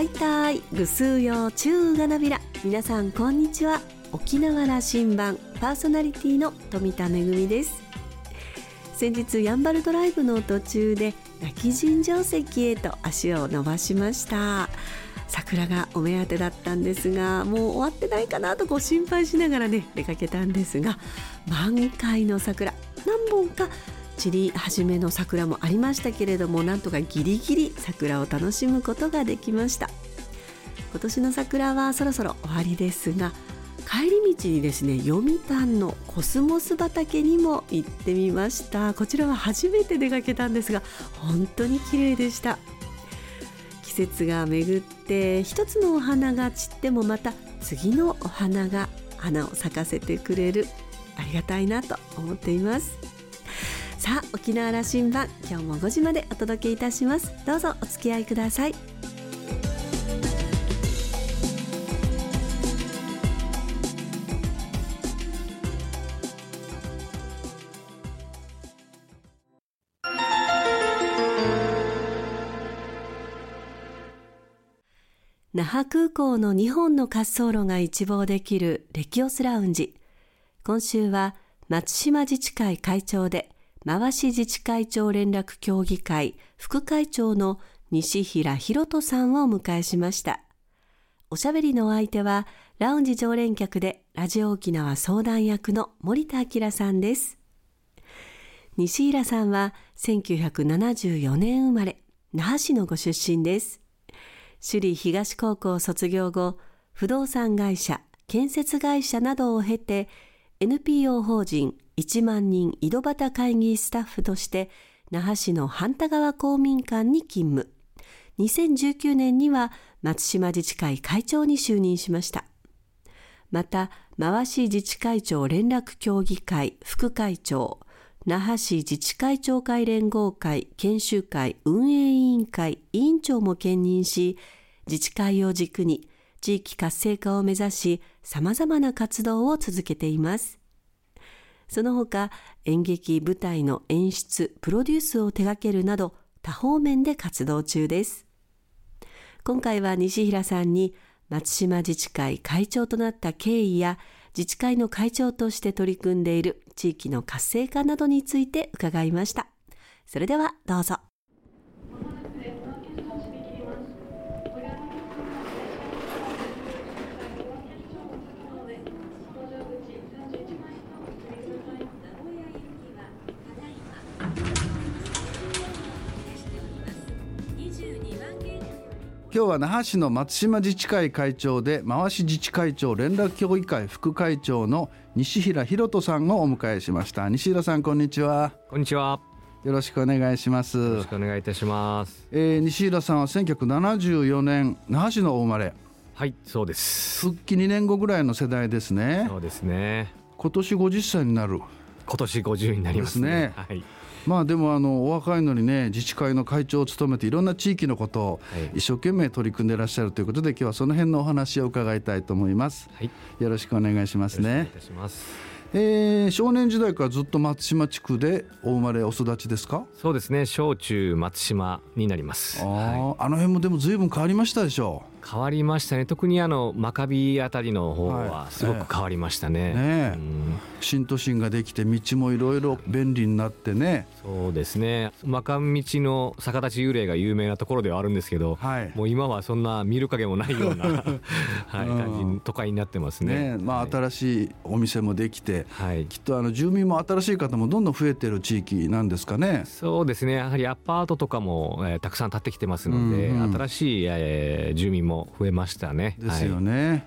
はいたいぐすうよ中がなびら皆さんこんにちは。沖縄羅針盤パーソナリティの富田恵です。先日やんばるドライブの途中で泣き尋常石へと足を伸ばしました。桜がお目当てだったんですがもう終わってないかなとご心配しながらね出かけたんですが満開の桜。何本か散り始めの桜もありましたけれどもなんとかギリギリ桜を楽しむことができました。今年の桜はそろそろ終わりですが帰り道にですね読谷のコスモス畑にも行ってみました。こちらは初めて出かけたんですが本当に綺麗でした。季節が巡って一つのお花が散ってもまた次のお花が花を咲かせてくれる。ありがたいなと思っています。さあ沖縄羅針盤今日も5時までお届けいたしますどうぞお付き合いください那覇空港の2本の滑走路が一望できるレキオスラウンジ。今週は松島自治会会長で、回し自治会長連絡協議会副会長の西平博人さんをお迎えしました。おしゃべりのお相手は、ラウンジ常連客でラジオ沖縄相談役の森田明さんです。西平さんは1974年生まれ、那覇市のご出身です。首里東高校卒業後、不動産会社、建設会社などを経て、NPO 法人1万人井戸端会議スタッフとして、那覇市の半田川公民館に勤務。2019年には松島自治会会長に就任しました。また、回し自治会長連絡協議会副会長、那覇市自治会長会連合会研修会運営委員会委員長も兼任し、自治会を軸に地域活性化を目指し、様々な活動を続けています。その他、演劇舞台の演出、プロデュースを手掛けるなど、多方面で活動中です。今回は西平さんに松島自治会会長となった経緯や自治会の会長として取り組んでいる地域の活性化などについて伺いました。それではどうぞ。今日は那覇市の松島自治会会長で回し自治会長連絡協議会副会長の西平博人さんをお迎えしました。西平さんこんにちは。こんにちは。よろしくお願いします。よろしくお願いいたします、えー、西平さんは1974年那覇市のお生まれ。はいそうです。復帰2年後ぐらいの世代ですね。そうですね。今年50歳になる。今年50になりますね、ね、はいまあでもあのお若いのにね自治会の会長を務めていろんな地域のことを一生懸命取り組んでいらっしゃるということで今日はその辺のお話を伺いたいと思います、はい、よろしくお願いしますね。えー、少年時代からずっと松島地区でお生まれお育ちですか？そうですね。小中松島になります。あはい、あの辺もでも随分変わりましたでしょう変わりましたね。特にあの真壁あたりの方はすごく変わりましたね。はいね、うん、新都心ができて道もいろいろ便利になってね。そうですね。真壁道の逆立ち幽霊が有名なところではあるんですけど、はい、もう今はそんな見る影もないような、はい、感じ都会になってますね、ね、まあ、新しいお店もできて、はい、きっとあの住民も新しい方もどんどん増えてる地域なんですかね。そうですね。やはりアパートとかも、えー、たくさん建ってきてますので、うんうん、新しい、えー、住民もも増えましたね。ですよね。はい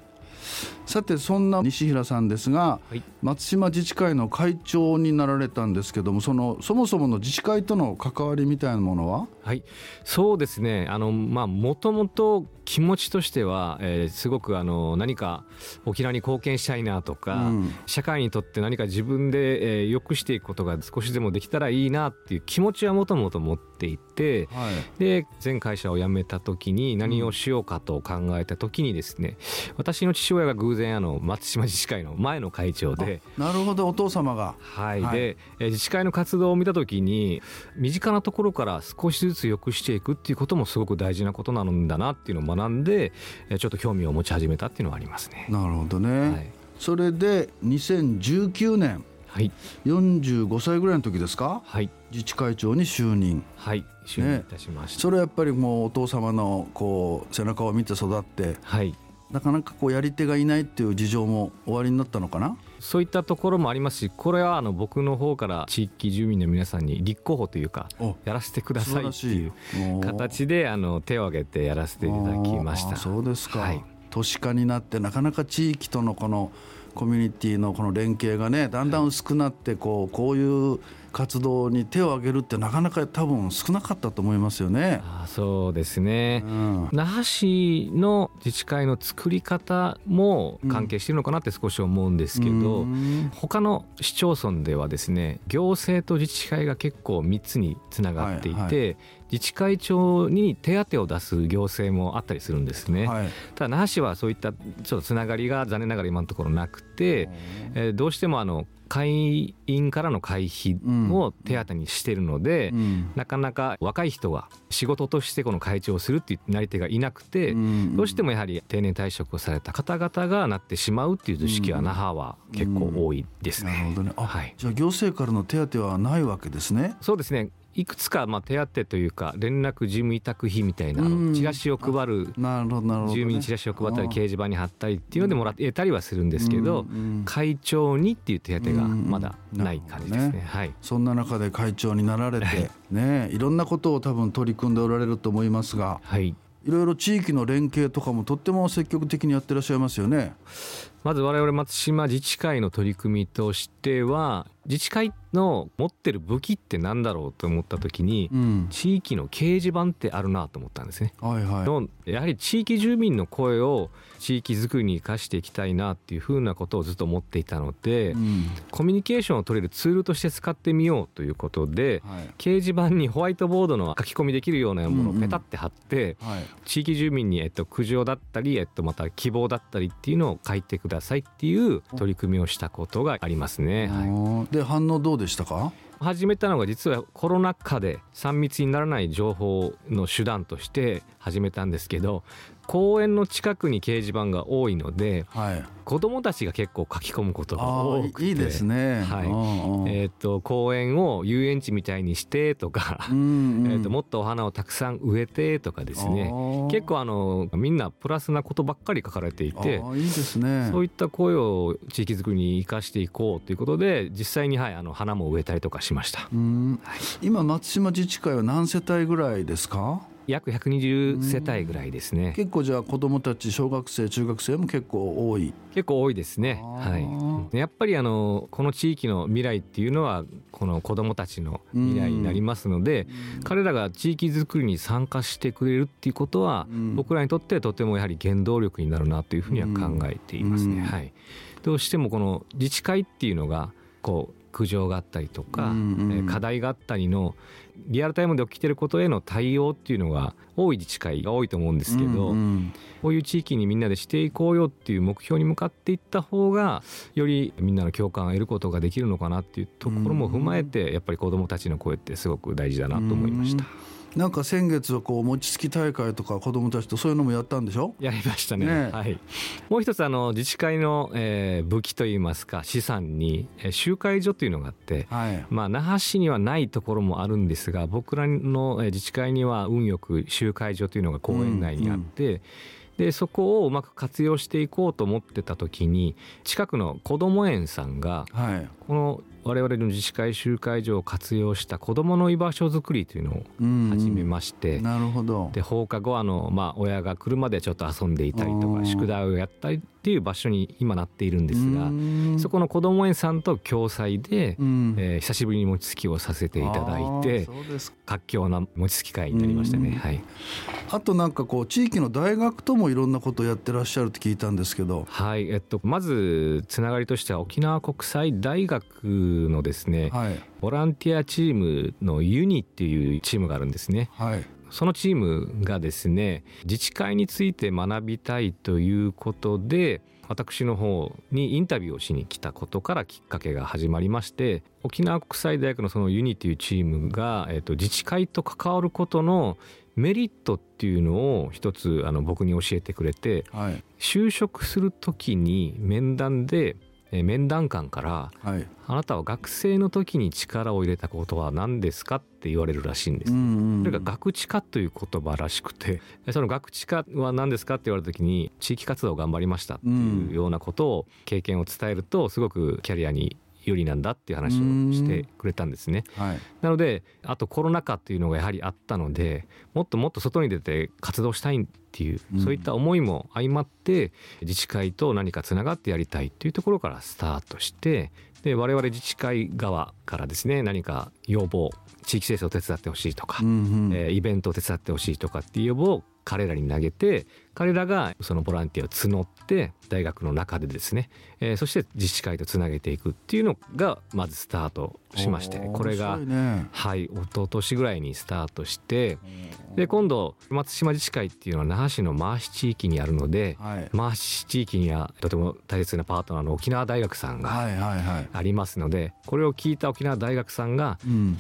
さてそんな西平さんですが、はい、松島自治会の会長になられたんですけどもそのそもそもの自治会との関わりみたいなものは？はい。そうですね。あのまあもともと気持ちとしては、えー、すごくあの何か沖縄に貢献したいなとか、うん、社会にとって何か自分で、えー、良くしていくことが少しでもできたらいいなっていう気持ちはもともと持っていて、はい、で前会社を辞めた時に何をしようかと考えた時にですね私の父父親が偶然あの松島自治会の前の会長で。なるほどお父様が。はい、はい、で自治会の活動を見た時に身近なところから少しずつ良くしていくっていうこともすごく大事なことなんだなっていうのを学んでちょっと興味を持ち始めたっていうのはありますね。なるほどね、はい、それで2019年。はい、45歳ぐらいの時ですか、はい、自治会長に就任。はい。就任いたしました、ね、それはやっぱりもうお父様のこう背中を見て育って、はい、なかなかこうやり手がいないっていう事情も終わりになったのかな？そういったところもありますしこれはあの僕の方から地域住民の皆さんに立候補というかやらせてくださいっていう形であの手を挙げてやらせていただきました。そうですか、はい、都市化になってなかなか地域とのこのコミュニティのこの連携がねだんだん薄くなってこうこういう活動に手を挙げるってなかなか多分少なかったと思いますよね。あそうですね、うん、那覇市の自治会の作り方も関係しているのかなって少し思うんですけど、うん、他の市町村ではですね行政と自治会が結構密につながっていて、はいはい。自治会長に手当を出す行政もあったりするんですね、はい、ただ那覇市はそういったちょっとつながりが残念ながら今のところなくて、えー、どうしてもあの会員からの会費を手当にしているので、うん、なかなか若い人が仕事としてこの会長をするっていうなり手がいなくて、うん、どうしてもやはり定年退職をされた方々がなってしまうっていう図式は那覇は結構多いですね。なるほどね。はい、じゃあ行政からの手当はないわけですね。そうですねいくつかまあ手当というか連絡事務委託費みたいなチラシを配る住民にチラシを配ったり掲示板に貼ったりっていうのでもらってたりはするんですけど会長にっていう手当がまだない感じですね。はい、そんな中で会長になられてねいろんなことを多分取り組んでおられると思いますが。はい。いろいろ地域の連携とかもとっても積極的にやってらっしゃいますよね。まず我々松島自治会の取り組みとしては自治会の持ってる武器って何だろうと思った時に、うん、地域の掲示板ってあるなと思ったんですね。はいはい、のやはり地域住民の声を地域づくりに生かしていきたいなっていうふうなことをずっと思っていたので、うん、コミュニケーションを取れるツールとして使ってみようということで、はい、掲示板にホワイトボードの書き込みできるようなものをペタって貼って、うんうんはい、地域住民に、えっと、苦情だったり、えっと、また希望だったりっていうのを書いてくださいっていう取り組みをしたことがありますね。はい、で反応どうでしたか？始めたのが実はコロナ禍で3密にならない情報の手段として始めたんですけど公園の近くに掲示板が多いので、はい、子どもたちが結構書き込むことが多くて。いいですね、はい。えーと、公園を遊園地みたいにしてとか、うんうん、えーと、もっとお花をたくさん植えてとかですね。結構あのみんなプラスなことばっかり書かれていていいですね。そういった声を地域づくりに生かしていこうということで実際に、はい、あの花も植えたりとかしました、はい、今松島自治会は何世帯ぐらいですか？約120世帯ぐらいですね、結構じゃあ子どもたち小学生中学生も結構多い。結構多いですね。はい。やっぱりあのこの地域の未来っていうのはこの子どもたちの未来になりますので彼らが地域づくりに参加してくれるっていうことは僕らにとってとてもやはり原動力になるなというふうには考えていますね。はい。どうしてもこの自治会っていうのがこう苦情があったりとか、うんうん、課題があったりのリアルタイムで起きてることへの対応っていうのが多い自治会が多いと思うんですけど、うんうん、こういう地域にみんなでしていこうよっていう目標に向かっていった方がよりみんなの共感を得ることができるのかなっていうところも踏まえてやっぱり子どもたちの声ってすごく大事だなと思いました。うんなんか先月はこう餅つき大会とか子どもたちとそういうのもやったんでしょ？やりましたね、ね、はい、もう一つあの自治会の、えー、武器といいますか資産に、えー、集会所というのがあって、はい、まあ、那覇市にはないところもあるんですが僕らの、えー、自治会には運よく集会所というのが公園内にあって、うんうんでそこをうまく活用していこうと思ってた時に近くのこども園さんが、はい、この我々の自治会集会所を活用した子どもの居場所づくりというのを始めまして、なるほど。で放課後あの、まあ、親が車でちょっと遊んでいたりとか宿題をやったりっていう場所に今なっているんですがそこのこども園さんと共催で、うん、えー、久しぶりに餅つきをさせていただいて活況な餅つき会になりましたね、はい、あとなんかこう地域の大学ともいろんなことをやってらっしゃるって聞いたんですけど。はい、えっと、まずつながりとしては沖縄国際大学のですね、はい、ボランティアチームのユニっていうチームがあるんですね。はい。そのチームがですね自治会について学びたいということで私の方にインタビューをしに来たことからきっかけが始まりまして沖縄国際大学のそのユニというチームが、えー、と自治会と関わることのメリットっていうのを一つあの僕に教えてくれて、はい、就職する時に面談で面談官から、はい、あなたは学生の時に力を入れたことは何ですかって言われるらしいんです。それが学知化という言葉らしくてその学知化は何ですかって言われた時に地域活動を頑張りましたっていうようなことを経験を伝えるとすごくキャリアに有利なんだっていう話をしてくれたんですね。はい、なのであとコロナ禍っていうのがやはりあったのでもっともっと外に出て活動したいっていう、そういった思いも相まって自治会と何かつながってやりたいっていうところからスタートしてで我々自治会側からですね何か要望地域清掃を手伝ってほしいとか、うんうん、えー、イベントを手伝ってほしいとかっていう要望を彼らに投げて彼らがそのボランティアを募って大学の中でですね、えー、そして自治会とつなげていくっていうのがまずスタートしましてこれが、ね、はい一昨年ぐらいにスタートしてで今度松島自治会っていうのは那覇市の真市地域にあるので、はい、真市地域にはとても大切なパートナーの沖縄大学さんがありますのでこれを聞いた沖縄大学さんが、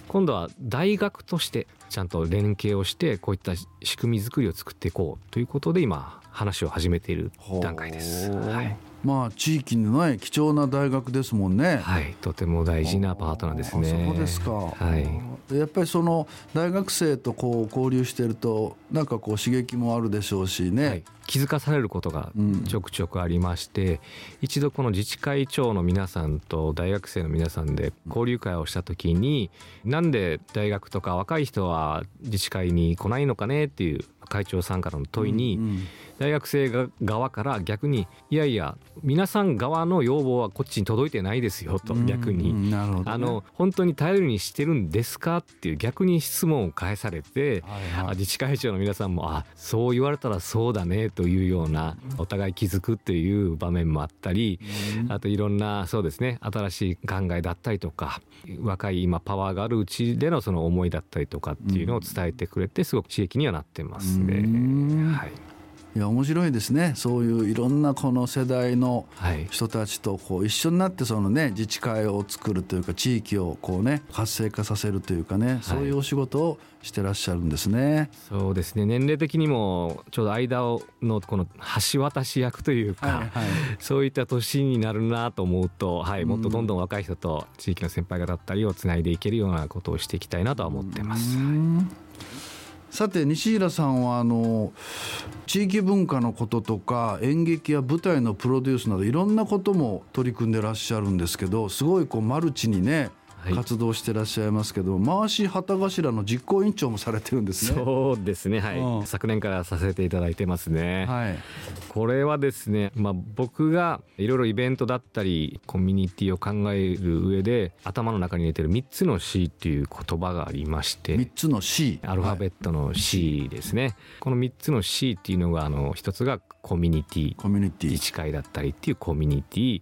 今度は大学としてちゃんと連携をしてこういった仕組み作りを作っていこうということで今話を始めている段階です。はいまあ地域のね貴重な大学ですもんね。はい、とても大事なパートナーですね。そうですか。はい。やっぱりその大学生とこう交流してるとなんかこう刺激もあるでしょうしね。はい、気づかされることがちょくちょくありまして、うん、一度この自治会長の皆さんと大学生の皆さんで交流会をした時に、うん、なんで大学とか若い人は自治会に来ないのかねっていう会長さんからの問いに、大学生側から逆にいやいや皆さん側の要望はこっちに届いてないですよと逆に、ね、あの本当に頼りにしてるんですかっていう逆に質問を返されて、はいはい、自治会長の皆さんもあそう言われたらそうだねというようなお互い気づくっていう場面もあったり、あといろんなそうですね新しい考えだったりとか若い今パワーがあるうちでのその思いだったりとかっていうのを伝えてくれてすごく刺激にはなってますね。はいいや面白いですね。そういういろんなこの世代の人たちとこう一緒になってそのね自治会を作るというか地域をこうね活性化させるというかね、そういうお仕事をしてらっしゃるんですね。そうですね。年齢的にもちょうど間のこの橋渡し役というか、はいはい、そういった年になるなと思うと、はい、もっとどんどん若い人と地域の先輩方だったりをつないでいけるようなことをしていきたいなとは思ってます。さて西平さんはあの地域文化のこととか演劇や舞台のプロデュースなどいろんなことも取り組んでらっしゃるんですけどすごいこうマルチにね活動してらっしゃいますけど、はい、回し旗頭の実行委員長もされてるんですね。そうですね、はい、うん、昨年からさせていただいてますね。はい、これはですね、まあ、僕がいろいろイベントだったりコミュニティを考える上で頭の中に入れてる3つの C っていう言葉がありまして3つの C アルファベットの C ですね、はい、この3つの C っていうのがあの一つがコミュニティコミュニティ。自治会だったりっていうコミュニティ、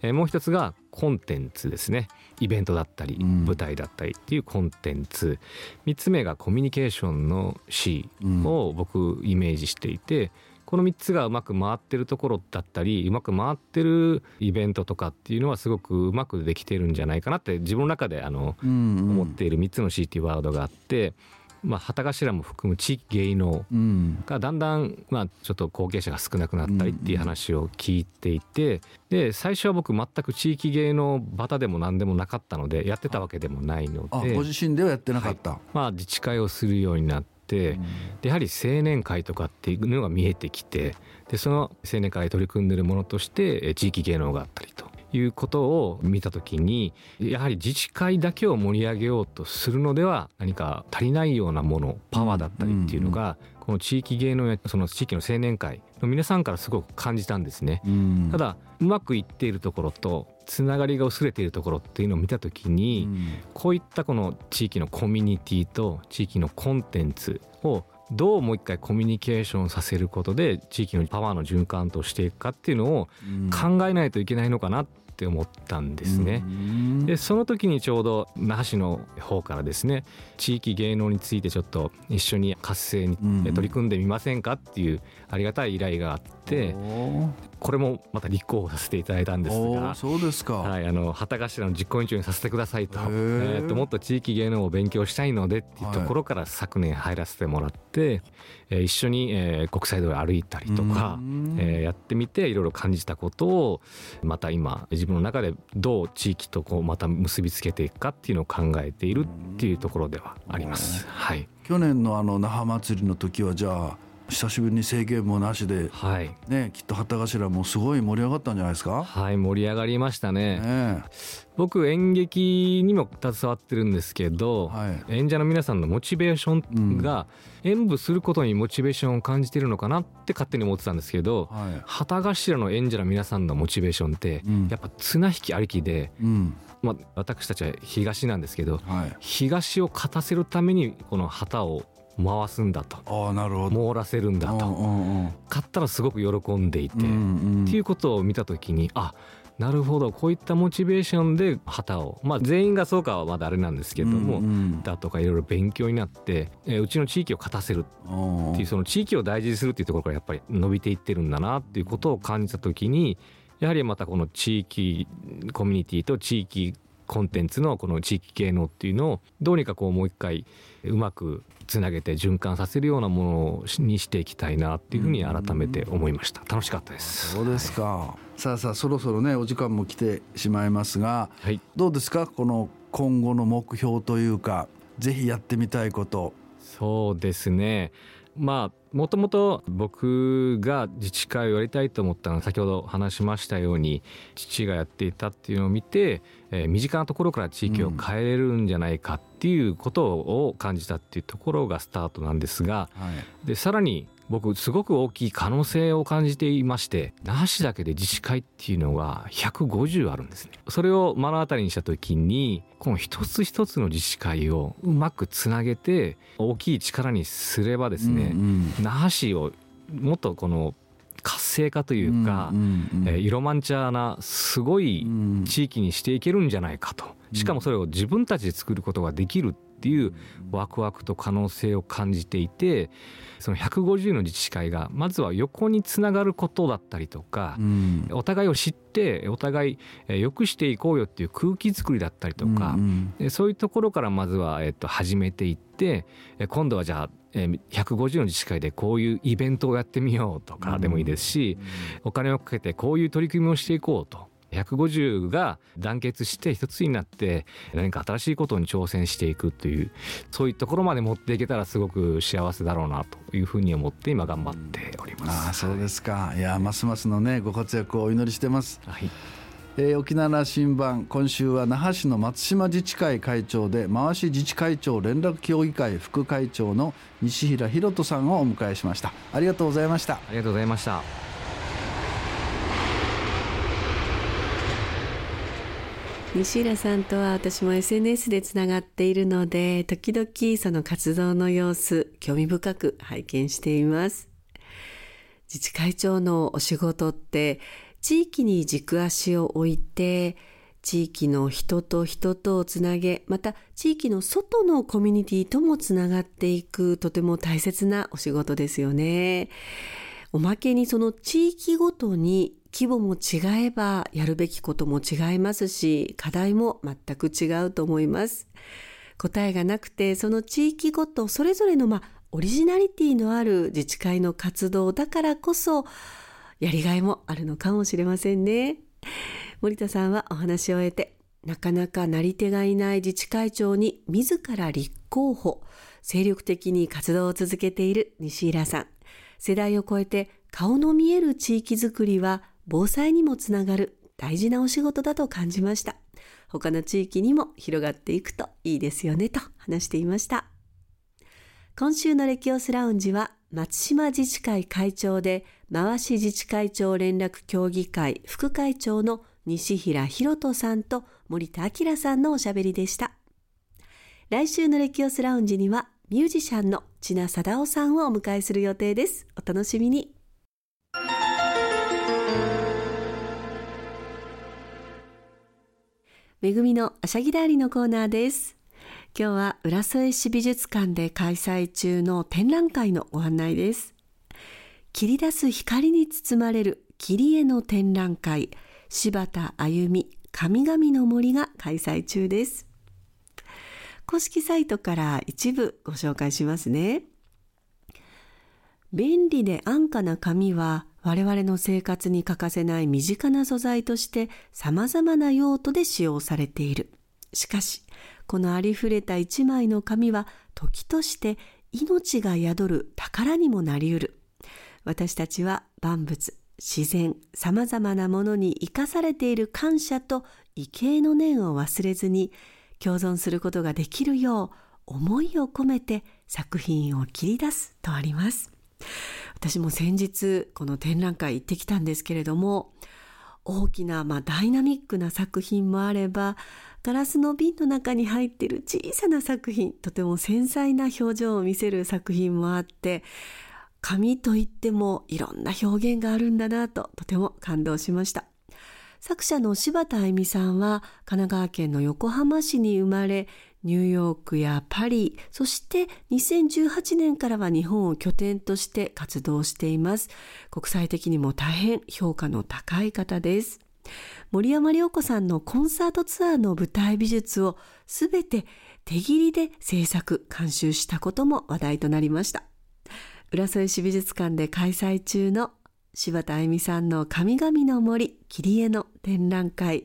えー、もう一つがコンテンツですね。イベントだったり、舞台だったりっていうコンテンツ。3つ目がコミュニケーションの C を僕イメージしていて、この3つがうまく回ってるところだったりうまく回ってるイベントとかっていうのはすごくうまくできてるんじゃないかなって自分の中であの、思っている3つの C っていうワードがあってまあ、旗頭も含む地域芸能がだんだん、まあ、ちょっと後継者が少なくなったりっていう話を聞いていてで最初は僕全く地域芸能バタでも何でもなかったのでやってたわけでもないのでご自身ではやってなかった、はい、まあ、自治会をするようになって、でやはり青年会とかっていうのが見えてきてでその青年会取り組んでるものとして地域芸能があったりと。いうことを見た時にやはり自治会だけを盛り上げようとするのでは何か足りないようなものパワーだったりっていうのが、この地域芸能やその地域の青年会の皆さんからすごく感じたんですね。ただうまくいっているところとつながりが薄れているところっていうのを見た時に、こういったこの地域のコミュニティと地域のコンテンツをどうもう一回コミュニケーションさせることで地域のパワーの循環としていくかっていうのを考えないといけないのかなっって思ったんですね。でその時にちょうど那覇市の方からですね地域芸能についてちょっと一緒に活性に取り組んでみませんかっていうありがたい依頼があって。ってこれもまた立候補させていただいたんですがそうですか、はい、あの旗頭の実行委員長にさせてくださいと,、えー、ともっと地域芸能を勉強したいのでっていうところから昨年入らせてもらって、えー、一緒に、えー、国際通り歩いたりとか、えー、やってみていろいろ感じたことをまた今自分の中でどう地域とこうまた結びつけていくかっていうのを考えているっていうところではあります。はい、去年のあの那覇祭りの時はじゃあ久しぶりに制限もなしで、はい、ね、きっと旗頭もすごい盛り上がったんじゃないですか？はい盛り上がりましたね、ね、僕演劇にも携わってるんですけど、はい、演者の皆さんのモチベーションが、演舞することにモチベーションを感じてるのかなって勝手に思ってたんですけど、はい、旗頭の演者の皆さんのモチベーションって、やっぱ綱引きありきで、うん、まあ、私たちは東なんですけど、はい、東を勝たせるためにこの旗を回すんだと。あなるほど。網らせるんだと、買ったらすごく喜んでいて、うんうん、っていうことを見た時にあなるほど。こういったモチベーションで旗を。まあ全員がそうかはまだあれなんですけども、うんうん、だとかいろいろ勉強になって、えー、うちの地域を勝たせるっていうその地域を大事にするっていうところからやっぱり伸びていってるんだなっていうことを感じた時にやはりまたこの地域コミュニティと地域コンテンツのこの地域芸能っていうのをどうにかこうもう一回うまくつなげて循環させるようなものにしていきたいなっていうふうに改めて思いました。楽しかったです。そうですか、はい、さあさあそろそろねお時間も来てしまいますが、はい、どうですか？この今後の目標というかぜひやってみたいこと。そうですねまあもともと僕が自治会をやりたいと思ったのは先ほど話しましたように父がやっていたっていうのを見て、えー、身近なところから地域を変えれるんじゃないかっていうことを感じたっていうところがスタートなんですが、はい、でさらに僕すごく大きい可能性を感じていまして那覇市だけで自治会っていうのが150あるんですね。それを目の当たりにした時にこの一つ一つの自治会をうまくつなげて大きい力にすればですね、うんうん、那覇市をもっとこの活性化というか、うんうんうん、えー、色マンチャーなすごい地域にしていけるんじゃないかと。しかもそれを自分たちで作ることができるっていうワクワクと可能性を感じていてその150の自治会がまずは横につながることだったりとか、うん、お互いを知ってお互い良くしていこうよっていう空気作りだったりとか、うんうん、そういうところからまずは、えっと、始めていって今度はじゃあ150の自治会でこういうイベントをやってみようとかでもいいですし、お金をかけてこういう取り組みをしていこうと150が団結して一つになって何か新しいことに挑戦していくというそういうところまで持っていけたらすごく幸せだろうなというふうに思って今頑張っております。あそうですか。いやますますのねご活躍をお祈りしてます。はい。えー、沖縄羅針盤今週は那覇市の松島自治会会長で回し自治会長連絡協議会副会長の西平博人さんをお迎えしました。ありがとうございました。ありがとうございました西浦さんとは私も SNS でつながっているので時々その活動の様子興味深く拝見しています。自治会長のお仕事って地域に軸足を置いて地域の人と人とをつなげまた地域の外のコミュニティともつながっていくとても大切なお仕事ですよね。おまけにその地域ごとに規模も違えばやるべきことも違いますし課題も全く違うと思います。答えがなくてその地域ごとそれぞれのまあオリジナリティのある自治会の活動だからこそやりがいもあるのかもしれませんね。森田さんはお話を終えてなかなかなり手がいない自治会長に自ら立候補精力的に活動を続けている西平さん。世代を超えて顔の見える地域づくりは防災にもつながる大事なお仕事だと感じました。他の地域にも広がっていくといいですよねと話していました。今週のレキオスラウンジは松島自治会会長で回し自治会長連絡協議会副会長の西平博人さんと森田明さんのおしゃべりでした。来週のレキオスラウンジにはミュージシャンの千奈貞夫さんをお迎えする予定です。お楽しみに。めぐみのあしゃぎだりのコーナーです。今日は浦添市美術館で開催中の展覧会のご案内です。切り出す光に包まれる切り絵の展覧会柴田あゆみ神々の森が開催中です公式サイトから一部ご紹介しますね便利で安価な紙は我々の生活に欠かせない身近な素材として様々な用途で使用されている。しかし、このありふれた一枚の紙は時として命が宿る宝にもなりうる。私たちは万物、自然、様々なものに生かされている感謝と畏敬の念を忘れずに共存することができるよう思いを込めて作品を切り出すとあります。私も先日この展覧会行ってきたんですけれども大きな、まあ、ダイナミックな作品もあればガラスの瓶の中に入っている小さな作品とても繊細な表情を見せる作品もあって紙といってもいろんな表現があるんだなととても感動しました作者の柴田あゆみさんは神奈川県の横浜市に生まれニューヨークやパリ、そして2018年からは日本を拠点として活動しています。国際的にも大変評価の高い方です。森山良子さんのコンサートツアーの舞台美術をすべて手切りで制作、監修したことも話題となりました。浦添市美術館で開催中の柴田あゆみさんの神々の森切り絵の展覧会、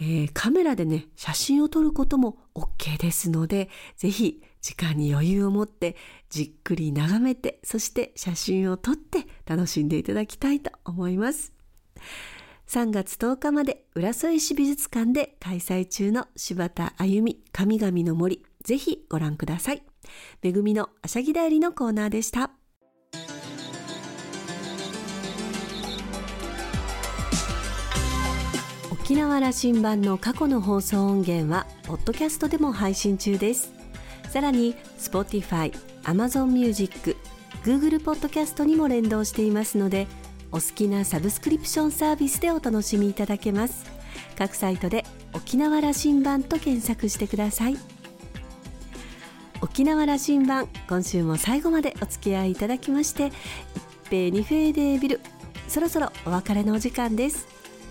えー、カメラでね写真を撮ることも OK ですのでぜひ時間に余裕を持ってじっくり眺めてそして写真を撮って楽しんでいただきたいと思います。3月10日まで浦添市美術館で開催中の柴田あゆみ神々の森ぜひご覧ください。めぐみのあしゃぎだよりのコーナーでした。沖縄羅針盤の過去の放送音源はポッドキャストでも配信中です。さらに Spotify、Amazon Music、Google ポッドキャストにも連動していますのでお好きなサブスクリプションサービスでお楽しみいただけます。各サイトで沖縄羅針盤と検索してください。沖縄羅針盤今週も最後までお付き合いいただきまして一平二平デービルそろそろお別れのお時間です。